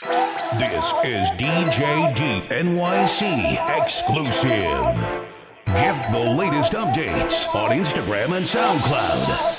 This is DJ Deep NYC exclusive. Get the latest updates on Instagram and SoundCloud.